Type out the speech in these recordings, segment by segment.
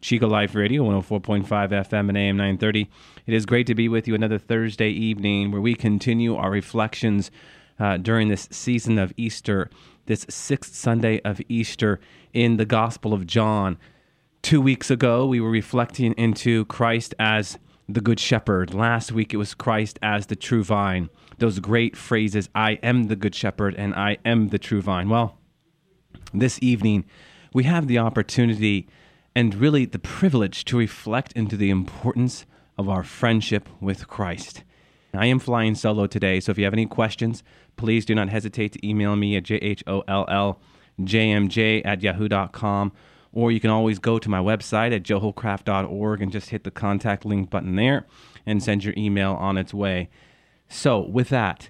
Chico Life Radio, 104.5 FM and AM 930. It is great to be with you another Thursday evening where we continue our reflections uh, during this season of Easter, this sixth Sunday of Easter in the Gospel of John. Two weeks ago, we were reflecting into Christ as the Good Shepherd. Last week, it was Christ as the true vine. Those great phrases, I am the Good Shepherd and I am the true vine. Well, this evening, we have the opportunity and really the privilege to reflect into the importance of our friendship with Christ. I am flying solo today, so if you have any questions, please do not hesitate to email me at jholljmj at yahoo.com, or you can always go to my website at joehollcraft.org and just hit the contact link button there and send your email on its way. So, with that,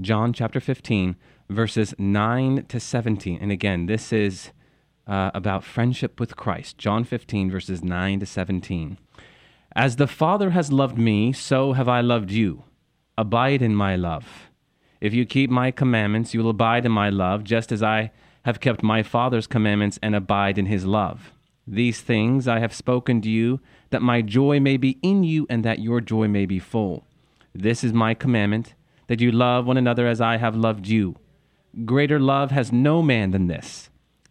John chapter 15, verses 9 to 17. And again, this is uh, about friendship with Christ. John 15, verses 9 to 17. As the Father has loved me, so have I loved you. Abide in my love. If you keep my commandments, you will abide in my love, just as I have kept my Father's commandments and abide in his love. These things I have spoken to you, that my joy may be in you and that your joy may be full. This is my commandment, that you love one another as I have loved you. Greater love has no man than this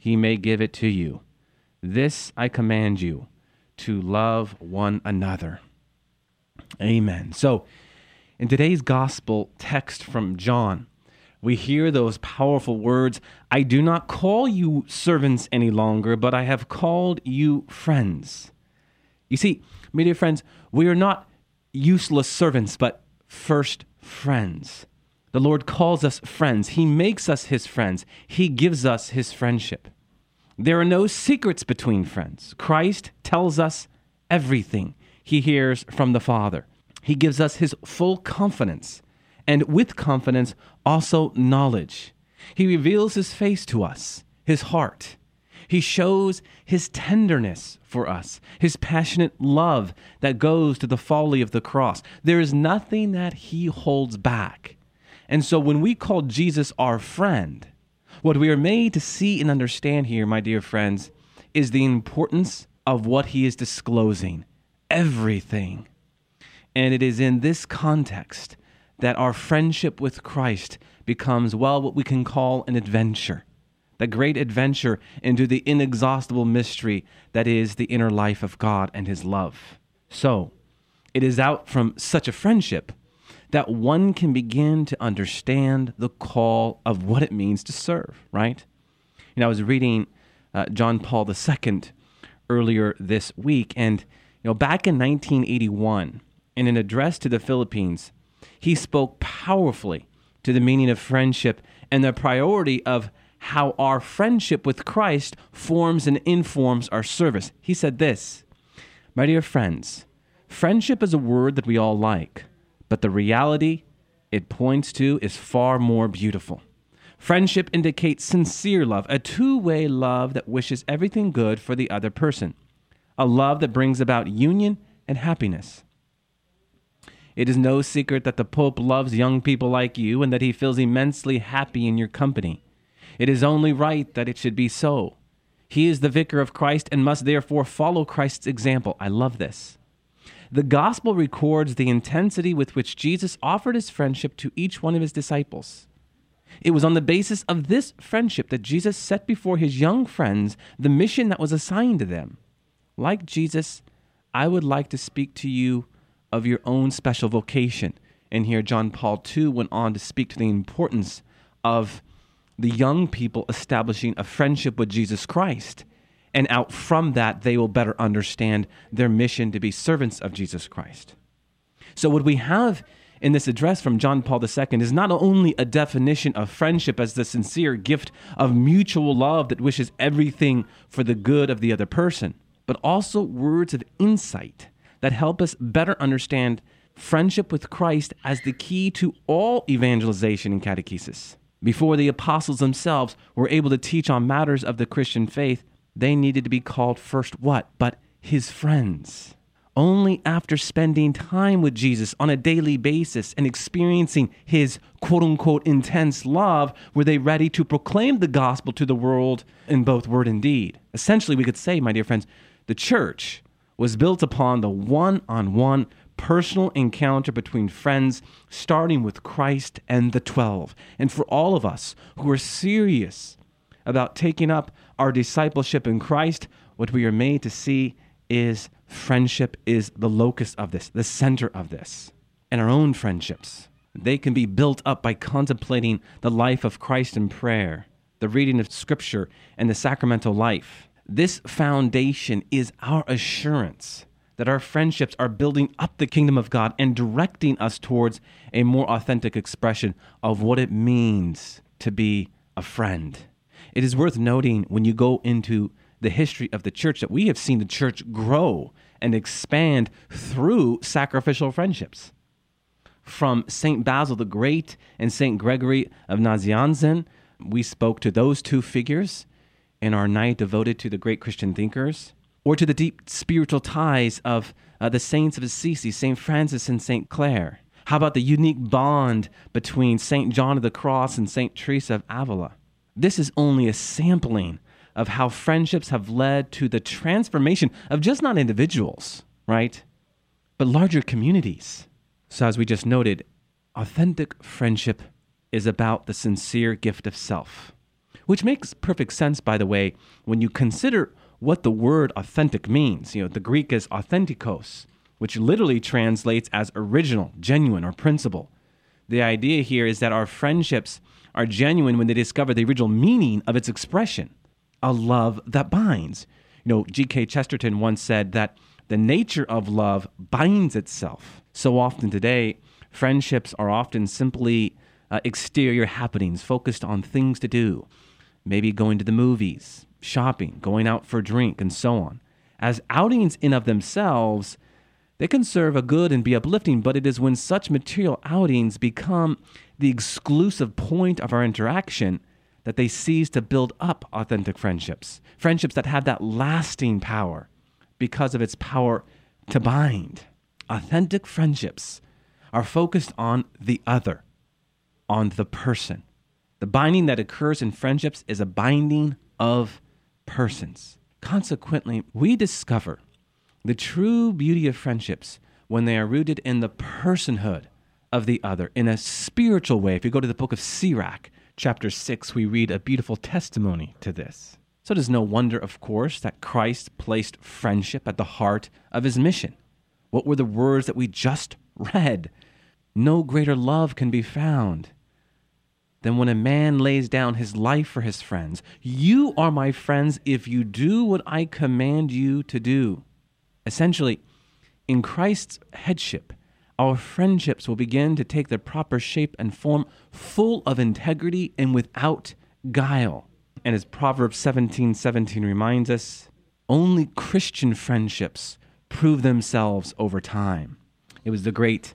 he may give it to you. This I command you to love one another. Amen. So, in today's gospel text from John, we hear those powerful words I do not call you servants any longer, but I have called you friends. You see, my dear friends, we are not useless servants, but first friends. The Lord calls us friends. He makes us his friends. He gives us his friendship. There are no secrets between friends. Christ tells us everything he hears from the Father. He gives us his full confidence, and with confidence, also knowledge. He reveals his face to us, his heart. He shows his tenderness for us, his passionate love that goes to the folly of the cross. There is nothing that he holds back. And so when we call Jesus our friend, what we are made to see and understand here, my dear friends, is the importance of what he is disclosing everything. And it is in this context that our friendship with Christ becomes, well, what we can call an adventure. The great adventure into the inexhaustible mystery that is the inner life of God and His love. So, it is out from such a friendship that one can begin to understand the call of what it means to serve, right? You know, I was reading uh, John Paul II earlier this week, and, you know, back in 1981, in an address to the Philippines, he spoke powerfully to the meaning of friendship and the priority of how our friendship with Christ forms and informs our service. He said this My dear friends, friendship is a word that we all like but the reality it points to is far more beautiful. Friendship indicates sincere love, a two way love that wishes everything good for the other person, a love that brings about union and happiness. It is no secret that the Pope loves young people like you and that he feels immensely happy in your company. It is only right that it should be so. He is the vicar of Christ and must therefore follow Christ's example. I love this. The gospel records the intensity with which Jesus offered his friendship to each one of his disciples. It was on the basis of this friendship that Jesus set before his young friends the mission that was assigned to them. Like Jesus, I would like to speak to you of your own special vocation. And here, John Paul II went on to speak to the importance of the young people establishing a friendship with Jesus Christ. And out from that, they will better understand their mission to be servants of Jesus Christ. So, what we have in this address from John Paul II is not only a definition of friendship as the sincere gift of mutual love that wishes everything for the good of the other person, but also words of insight that help us better understand friendship with Christ as the key to all evangelization and catechesis. Before the apostles themselves were able to teach on matters of the Christian faith, they needed to be called first what? But his friends. Only after spending time with Jesus on a daily basis and experiencing his quote unquote intense love were they ready to proclaim the gospel to the world in both word and deed. Essentially, we could say, my dear friends, the church was built upon the one on one personal encounter between friends, starting with Christ and the 12. And for all of us who are serious about taking up our discipleship in Christ, what we are made to see is friendship is the locus of this, the center of this. And our own friendships, they can be built up by contemplating the life of Christ in prayer, the reading of Scripture, and the sacramental life. This foundation is our assurance that our friendships are building up the kingdom of God and directing us towards a more authentic expression of what it means to be a friend. It is worth noting when you go into the history of the church that we have seen the church grow and expand through sacrificial friendships. From St. Basil the Great and St. Gregory of Nazianzen, we spoke to those two figures in our night devoted to the great Christian thinkers or to the deep spiritual ties of uh, the saints of Assisi, St. Francis and St. Clare? How about the unique bond between St. John of the Cross and St. Teresa of Avila? This is only a sampling of how friendships have led to the transformation of just not individuals, right? But larger communities. So, as we just noted, authentic friendship is about the sincere gift of self, which makes perfect sense, by the way, when you consider what the word authentic means. You know, the Greek is authentikos, which literally translates as original, genuine, or principle. The idea here is that our friendships are genuine when they discover the original meaning of its expression, a love that binds. You know, G.K. Chesterton once said that the nature of love binds itself. So often today, friendships are often simply uh, exterior happenings focused on things to do, maybe going to the movies, shopping, going out for a drink, and so on. As outings in of themselves, they can serve a good and be uplifting, but it is when such material outings become the exclusive point of our interaction that they cease to build up authentic friendships. Friendships that have that lasting power because of its power to bind. Authentic friendships are focused on the other, on the person. The binding that occurs in friendships is a binding of persons. Consequently, we discover the true beauty of friendships when they are rooted in the personhood of the other in a spiritual way. If you go to the book of Sirach, chapter 6, we read a beautiful testimony to this. So it is no wonder, of course, that Christ placed friendship at the heart of his mission. What were the words that we just read? No greater love can be found than when a man lays down his life for his friends. You are my friends if you do what I command you to do. Essentially, in Christ's headship, our friendships will begin to take their proper shape and form, full of integrity and without guile. And as Proverbs 17 17 reminds us, only Christian friendships prove themselves over time. It was the great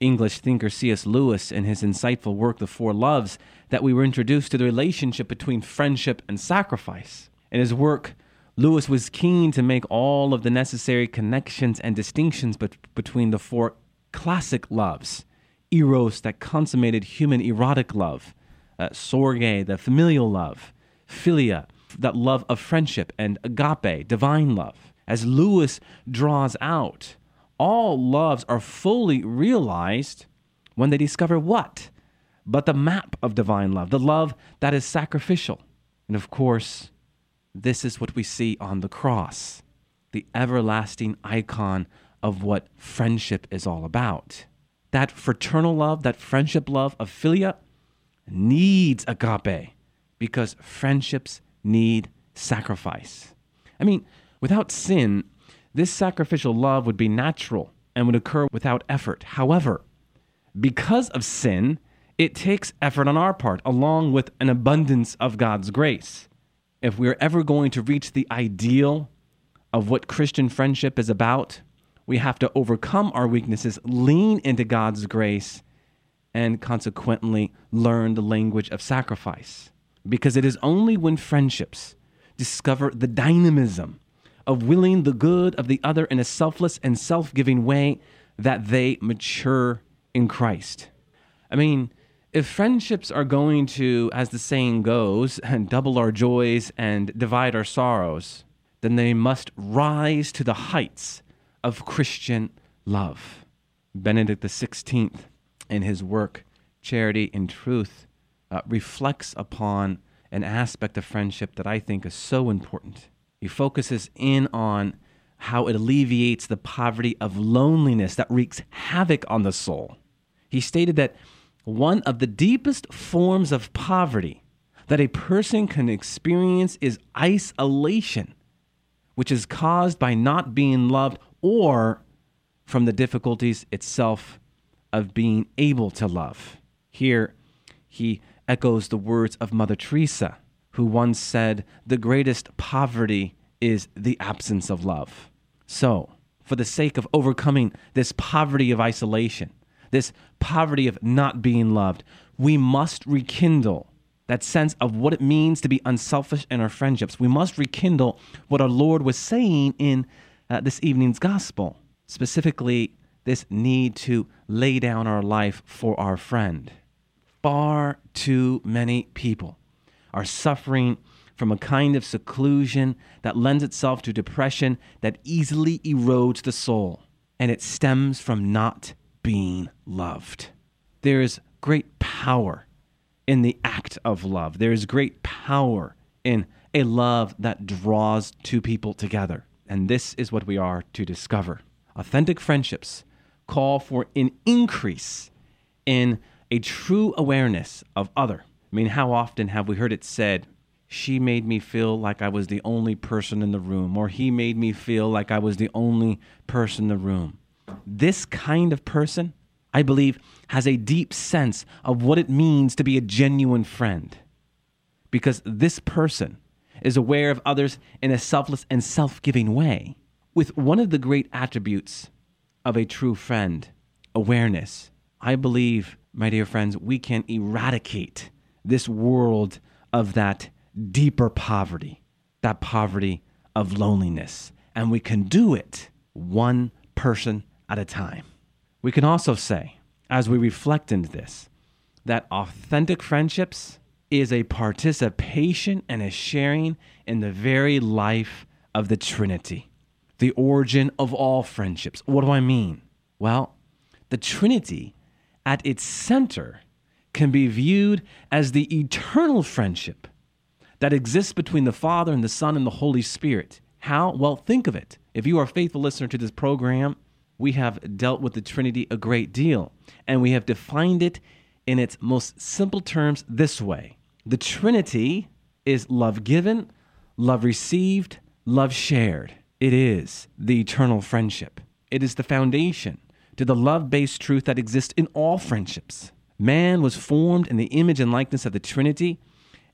English thinker C.S. Lewis, in his insightful work, The Four Loves, that we were introduced to the relationship between friendship and sacrifice. In his work, Lewis was keen to make all of the necessary connections and distinctions be- between the four classic loves eros, that consummated human erotic love, uh, storge, the familial love, philia, that love of friendship, and agape, divine love. As Lewis draws out, all loves are fully realized when they discover what? But the map of divine love, the love that is sacrificial. And of course, this is what we see on the cross the everlasting icon of what friendship is all about. That fraternal love, that friendship love of philia needs agape because friendships need sacrifice. I mean, without sin, this sacrificial love would be natural and would occur without effort. However, because of sin, it takes effort on our part, along with an abundance of God's grace. If we're ever going to reach the ideal of what Christian friendship is about, we have to overcome our weaknesses, lean into God's grace, and consequently learn the language of sacrifice. Because it is only when friendships discover the dynamism of willing the good of the other in a selfless and self giving way that they mature in Christ. I mean, if friendships are going to, as the saying goes, double our joys and divide our sorrows, then they must rise to the heights of Christian love. Benedict XVI, in his work Charity in Truth, uh, reflects upon an aspect of friendship that I think is so important. He focuses in on how it alleviates the poverty of loneliness that wreaks havoc on the soul. He stated that one of the deepest forms of poverty that a person can experience is isolation, which is caused by not being loved or from the difficulties itself of being able to love. Here, he echoes the words of Mother Teresa, who once said, The greatest poverty is the absence of love. So, for the sake of overcoming this poverty of isolation, this poverty of not being loved, we must rekindle that sense of what it means to be unselfish in our friendships. We must rekindle what our Lord was saying in uh, this evening's gospel, specifically, this need to lay down our life for our friend. Far too many people are suffering from a kind of seclusion that lends itself to depression that easily erodes the soul, and it stems from not being loved. There is great power in the act of love. There is great power in a love that draws two people together. And this is what we are to discover. Authentic friendships call for an increase in a true awareness of other. I mean, how often have we heard it said, she made me feel like I was the only person in the room, or he made me feel like I was the only person in the room this kind of person, I believe, has a deep sense of what it means to be a genuine friend. Because this person is aware of others in a selfless and self giving way. With one of the great attributes of a true friend, awareness, I believe, my dear friends, we can eradicate this world of that deeper poverty, that poverty of loneliness. And we can do it one person at a time. We can also say, as we reflect into this, that authentic friendships is a participation and a sharing in the very life of the Trinity, the origin of all friendships. What do I mean? Well, the Trinity at its center can be viewed as the eternal friendship that exists between the Father and the Son and the Holy Spirit. How? Well, think of it. If you are a faithful listener to this program, we have dealt with the Trinity a great deal, and we have defined it in its most simple terms this way The Trinity is love given, love received, love shared. It is the eternal friendship. It is the foundation to the love based truth that exists in all friendships. Man was formed in the image and likeness of the Trinity,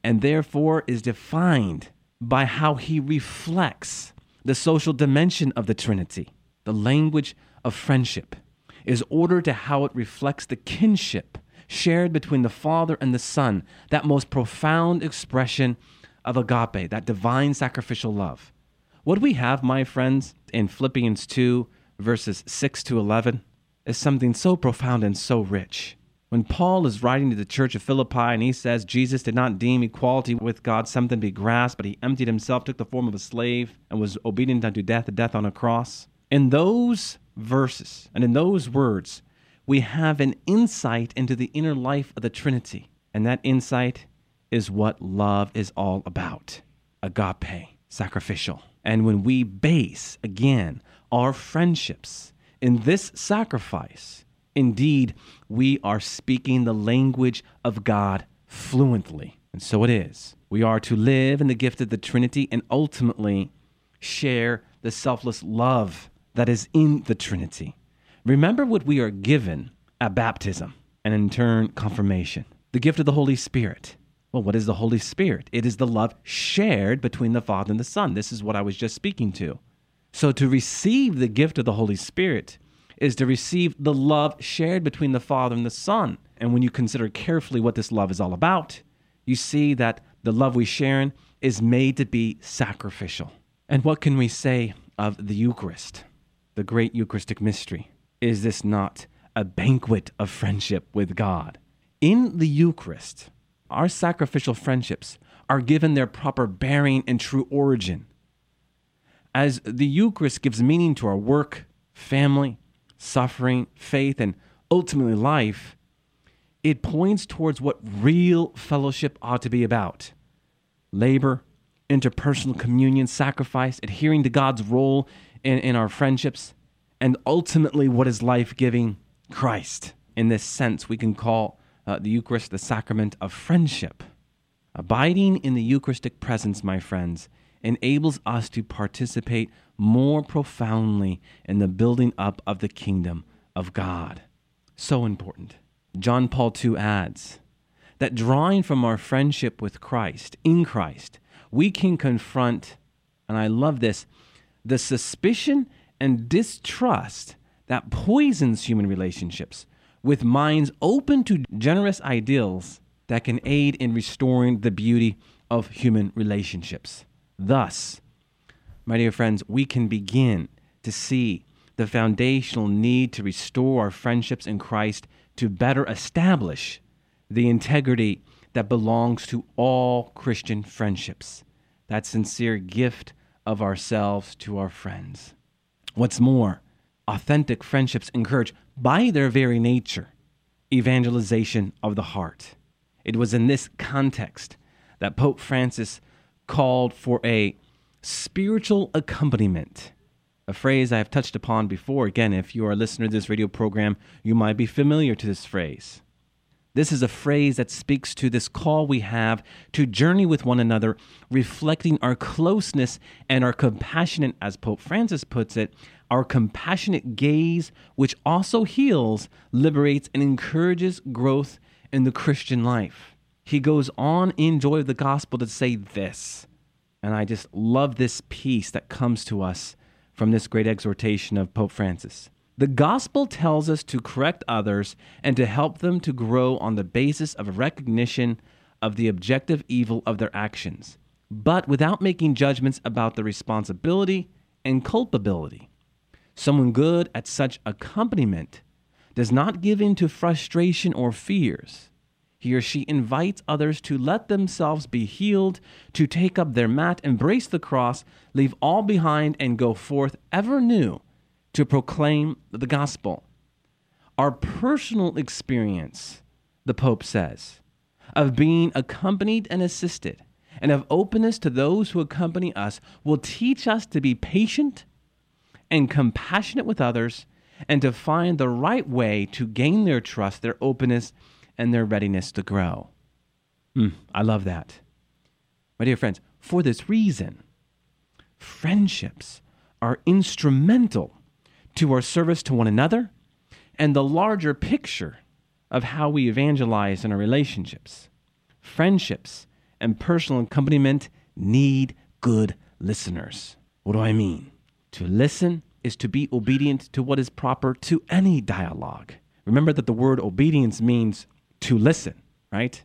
and therefore is defined by how he reflects the social dimension of the Trinity. The language of friendship is ordered to how it reflects the kinship shared between the Father and the Son, that most profound expression of agape, that divine sacrificial love. What we have, my friends, in Philippians 2, verses 6 to 11, is something so profound and so rich. When Paul is writing to the church of Philippi and he says, Jesus did not deem equality with God something to be grasped, but he emptied himself, took the form of a slave, and was obedient unto death, death on a cross. In those verses and in those words, we have an insight into the inner life of the Trinity. And that insight is what love is all about agape, sacrificial. And when we base, again, our friendships In this sacrifice, indeed, we are speaking the language of God fluently. And so it is. We are to live in the gift of the Trinity and ultimately share the selfless love that is in the Trinity. Remember what we are given at baptism and in turn confirmation the gift of the Holy Spirit. Well, what is the Holy Spirit? It is the love shared between the Father and the Son. This is what I was just speaking to. So, to receive the gift of the Holy Spirit is to receive the love shared between the Father and the Son. And when you consider carefully what this love is all about, you see that the love we share in is made to be sacrificial. And what can we say of the Eucharist, the great Eucharistic mystery? Is this not a banquet of friendship with God? In the Eucharist, our sacrificial friendships are given their proper bearing and true origin. As the Eucharist gives meaning to our work, family, suffering, faith, and ultimately life, it points towards what real fellowship ought to be about labor, interpersonal communion, sacrifice, adhering to God's role in, in our friendships, and ultimately what is life giving Christ. In this sense, we can call uh, the Eucharist the sacrament of friendship. Abiding in the Eucharistic presence, my friends, enables us to participate more profoundly in the building up of the kingdom of God. So important. John Paul II adds that drawing from our friendship with Christ, in Christ, we can confront, and I love this, the suspicion and distrust that poisons human relationships with minds open to generous ideals that can aid in restoring the beauty of human relationships. Thus, my dear friends, we can begin to see the foundational need to restore our friendships in Christ to better establish the integrity that belongs to all Christian friendships, that sincere gift of ourselves to our friends. What's more, authentic friendships encourage, by their very nature, evangelization of the heart. It was in this context that Pope Francis called for a spiritual accompaniment, a phrase I have touched upon before. Again, if you are a listener to this radio program, you might be familiar to this phrase. This is a phrase that speaks to this call we have to journey with one another, reflecting our closeness and our compassionate, as Pope Francis puts it, our compassionate gaze, which also heals, liberates, and encourages growth in the Christian life. He goes on in Joy of the Gospel to say this, and I just love this piece that comes to us from this great exhortation of Pope Francis. The gospel tells us to correct others and to help them to grow on the basis of recognition of the objective evil of their actions, but without making judgments about the responsibility and culpability. Someone good at such accompaniment does not give in to frustration or fears. He or she invites others to let themselves be healed, to take up their mat, embrace the cross, leave all behind, and go forth ever new to proclaim the gospel. Our personal experience, the Pope says, of being accompanied and assisted, and of openness to those who accompany us will teach us to be patient and compassionate with others, and to find the right way to gain their trust, their openness, and their readiness to grow. Mm, I love that. My dear friends, for this reason, friendships are instrumental to our service to one another and the larger picture of how we evangelize in our relationships. Friendships and personal accompaniment need good listeners. What do I mean? To listen is to be obedient to what is proper to any dialogue. Remember that the word obedience means to listen, right?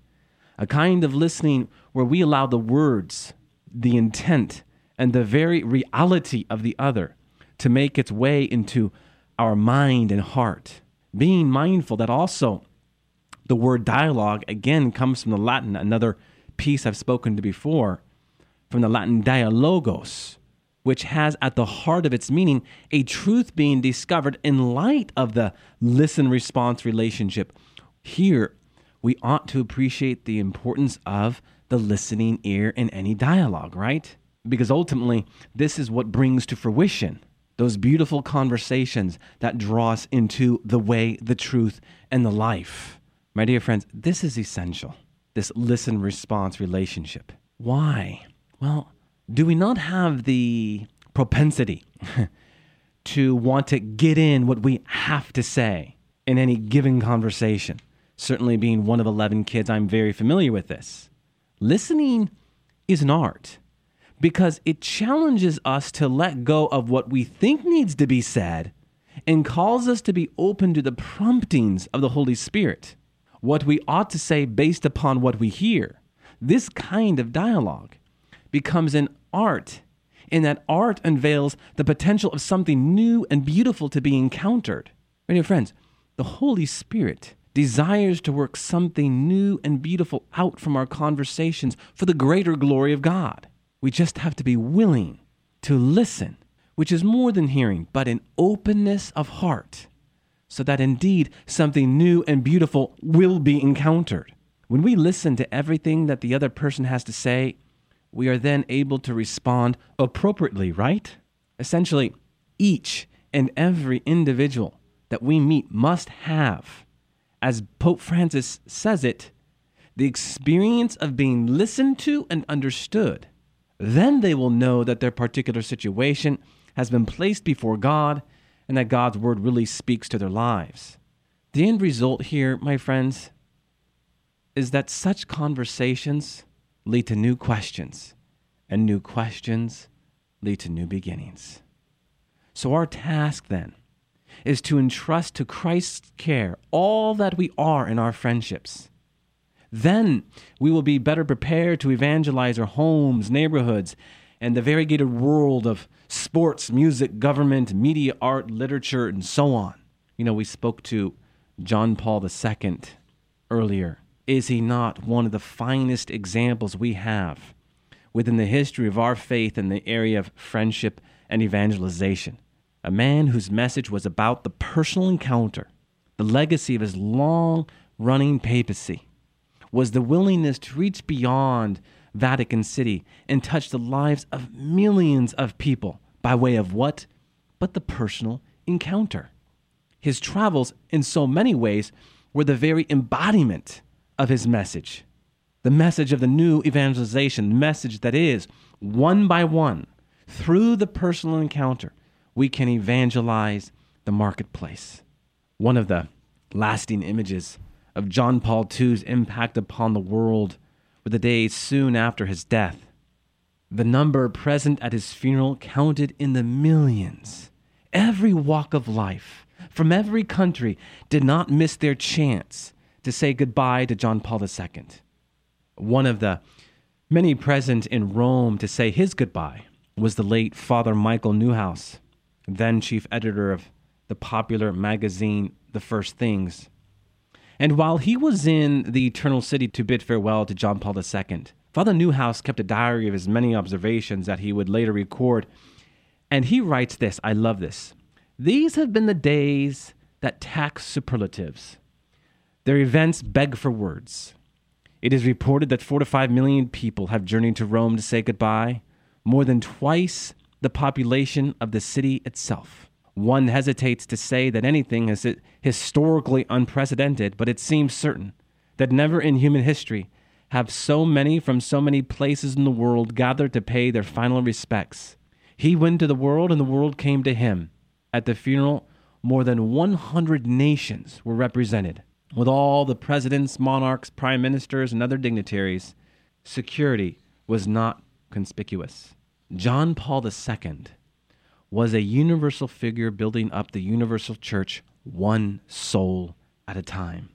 A kind of listening where we allow the words, the intent, and the very reality of the other to make its way into our mind and heart. Being mindful that also the word dialogue, again, comes from the Latin, another piece I've spoken to before, from the Latin dialogos, which has at the heart of its meaning a truth being discovered in light of the listen response relationship. Here, we ought to appreciate the importance of the listening ear in any dialogue, right? Because ultimately, this is what brings to fruition those beautiful conversations that draw us into the way, the truth, and the life. My dear friends, this is essential this listen response relationship. Why? Well, do we not have the propensity to want to get in what we have to say in any given conversation? Certainly, being one of 11 kids, I'm very familiar with this. Listening is an art because it challenges us to let go of what we think needs to be said and calls us to be open to the promptings of the Holy Spirit what we ought to say based upon what we hear. This kind of dialogue becomes an art, and that art unveils the potential of something new and beautiful to be encountered. My dear friends, the Holy Spirit desires to work something new and beautiful out from our conversations for the greater glory of God. We just have to be willing to listen, which is more than hearing, but an openness of heart so that indeed something new and beautiful will be encountered. When we listen to everything that the other person has to say, we are then able to respond appropriately, right? Essentially, each and every individual that we meet must have, as Pope Francis says it, the experience of being listened to and understood. Then they will know that their particular situation has been placed before God and that God's word really speaks to their lives. The end result here, my friends, is that such conversations lead to new questions, and new questions lead to new beginnings. So, our task then is to entrust to Christ's care all that we are in our friendships. Then we will be better prepared to evangelize our homes, neighborhoods, and the variegated world of sports, music, government, media, art, literature, and so on. You know, we spoke to John Paul II earlier. Is he not one of the finest examples we have within the history of our faith in the area of friendship and evangelization? A man whose message was about the personal encounter, the legacy of his long running papacy, was the willingness to reach beyond Vatican City and touch the lives of millions of people by way of what? But the personal encounter. His travels, in so many ways, were the very embodiment of his message. The message of the new evangelization, the message that is, one by one, through the personal encounter, we can evangelize the marketplace. One of the lasting images of John Paul II's impact upon the world were the days soon after his death. The number present at his funeral counted in the millions. Every walk of life, from every country, did not miss their chance to say goodbye to John Paul II. One of the many present in Rome to say his goodbye was the late Father Michael Neuhaus, then chief editor of the popular magazine The First Things. And while he was in the Eternal City to bid farewell to John Paul II, Father Neuhaus kept a diary of his many observations that he would later record. And he writes this I love this. These have been the days that tax superlatives. Their events beg for words. It is reported that four to five million people have journeyed to Rome to say goodbye, more than twice the population of the city itself. One hesitates to say that anything is historically unprecedented, but it seems certain that never in human history have so many from so many places in the world gathered to pay their final respects. He went to the world, and the world came to him. At the funeral, more than 100 nations were represented, with all the presidents, monarchs, prime ministers, and other dignitaries. Security was not conspicuous. John Paul II was a universal figure building up the universal church one soul at a time.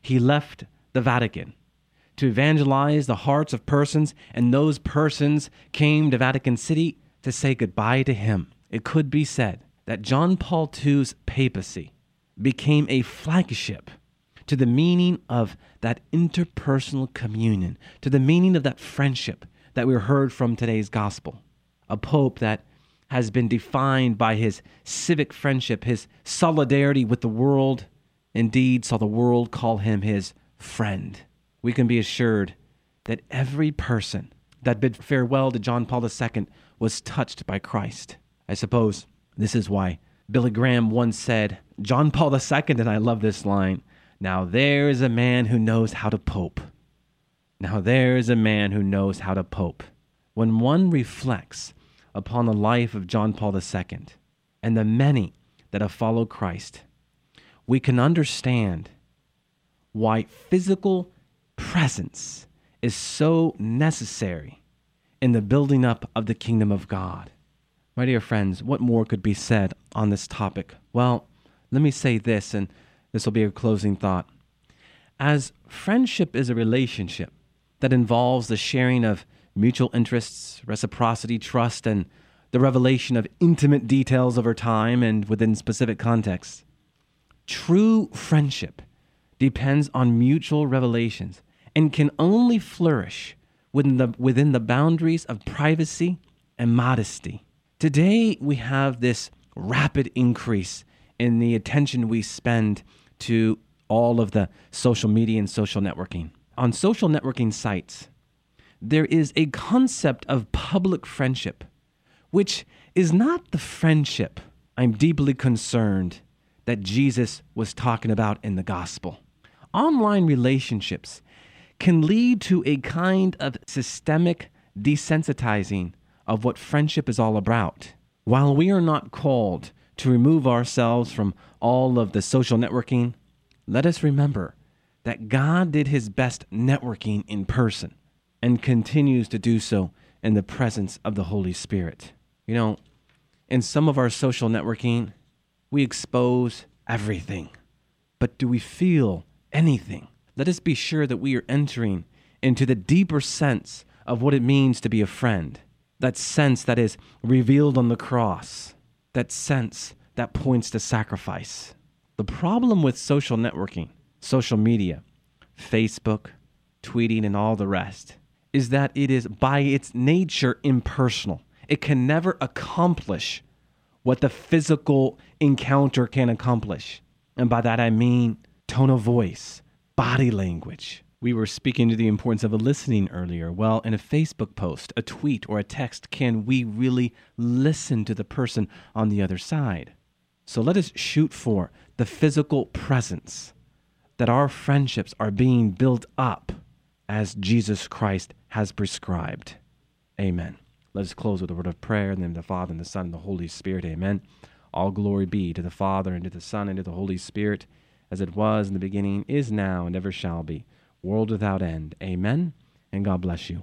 He left the Vatican to evangelize the hearts of persons, and those persons came to Vatican City to say goodbye to him. It could be said that John Paul II's papacy became a flagship to the meaning of that interpersonal communion, to the meaning of that friendship that we heard from today's gospel. A pope that has been defined by his civic friendship, his solidarity with the world. Indeed, saw the world call him his friend. We can be assured that every person that bid farewell to John Paul II was touched by Christ. I suppose This is why Billy Graham once said, John Paul II, and I love this line Now there is a man who knows how to pope. Now there is a man who knows how to pope. When one reflects upon the life of John Paul II and the many that have followed Christ, we can understand why physical presence is so necessary in the building up of the kingdom of God. My dear friends, what more could be said on this topic? Well, let me say this, and this will be a closing thought. As friendship is a relationship that involves the sharing of mutual interests, reciprocity, trust, and the revelation of intimate details over time and within specific contexts, true friendship depends on mutual revelations and can only flourish within the, within the boundaries of privacy and modesty. Today, we have this rapid increase in the attention we spend to all of the social media and social networking. On social networking sites, there is a concept of public friendship, which is not the friendship I'm deeply concerned that Jesus was talking about in the gospel. Online relationships can lead to a kind of systemic desensitizing of what friendship is all about. While we are not called to remove ourselves from all of the social networking, let us remember that God did his best networking in person and continues to do so in the presence of the Holy Spirit. You know, in some of our social networking, we expose everything. But do we feel anything? Let us be sure that we are entering into the deeper sense of what it means to be a friend that sense that is revealed on the cross, that sense that points to sacrifice. The problem with social networking, social media, Facebook, tweeting, and all the rest is that it is by its nature impersonal. It can never accomplish what the physical encounter can accomplish. And by that I mean tone of voice, body language, we were speaking to the importance of a listening earlier. Well, in a Facebook post, a tweet, or a text, can we really listen to the person on the other side? So let us shoot for the physical presence that our friendships are being built up as Jesus Christ has prescribed. Amen. Let us close with a word of prayer in the name of the Father, and the Son, and the Holy Spirit. Amen. All glory be to the Father, and to the Son, and to the Holy Spirit, as it was in the beginning, is now, and ever shall be world without end. Amen. And God bless you.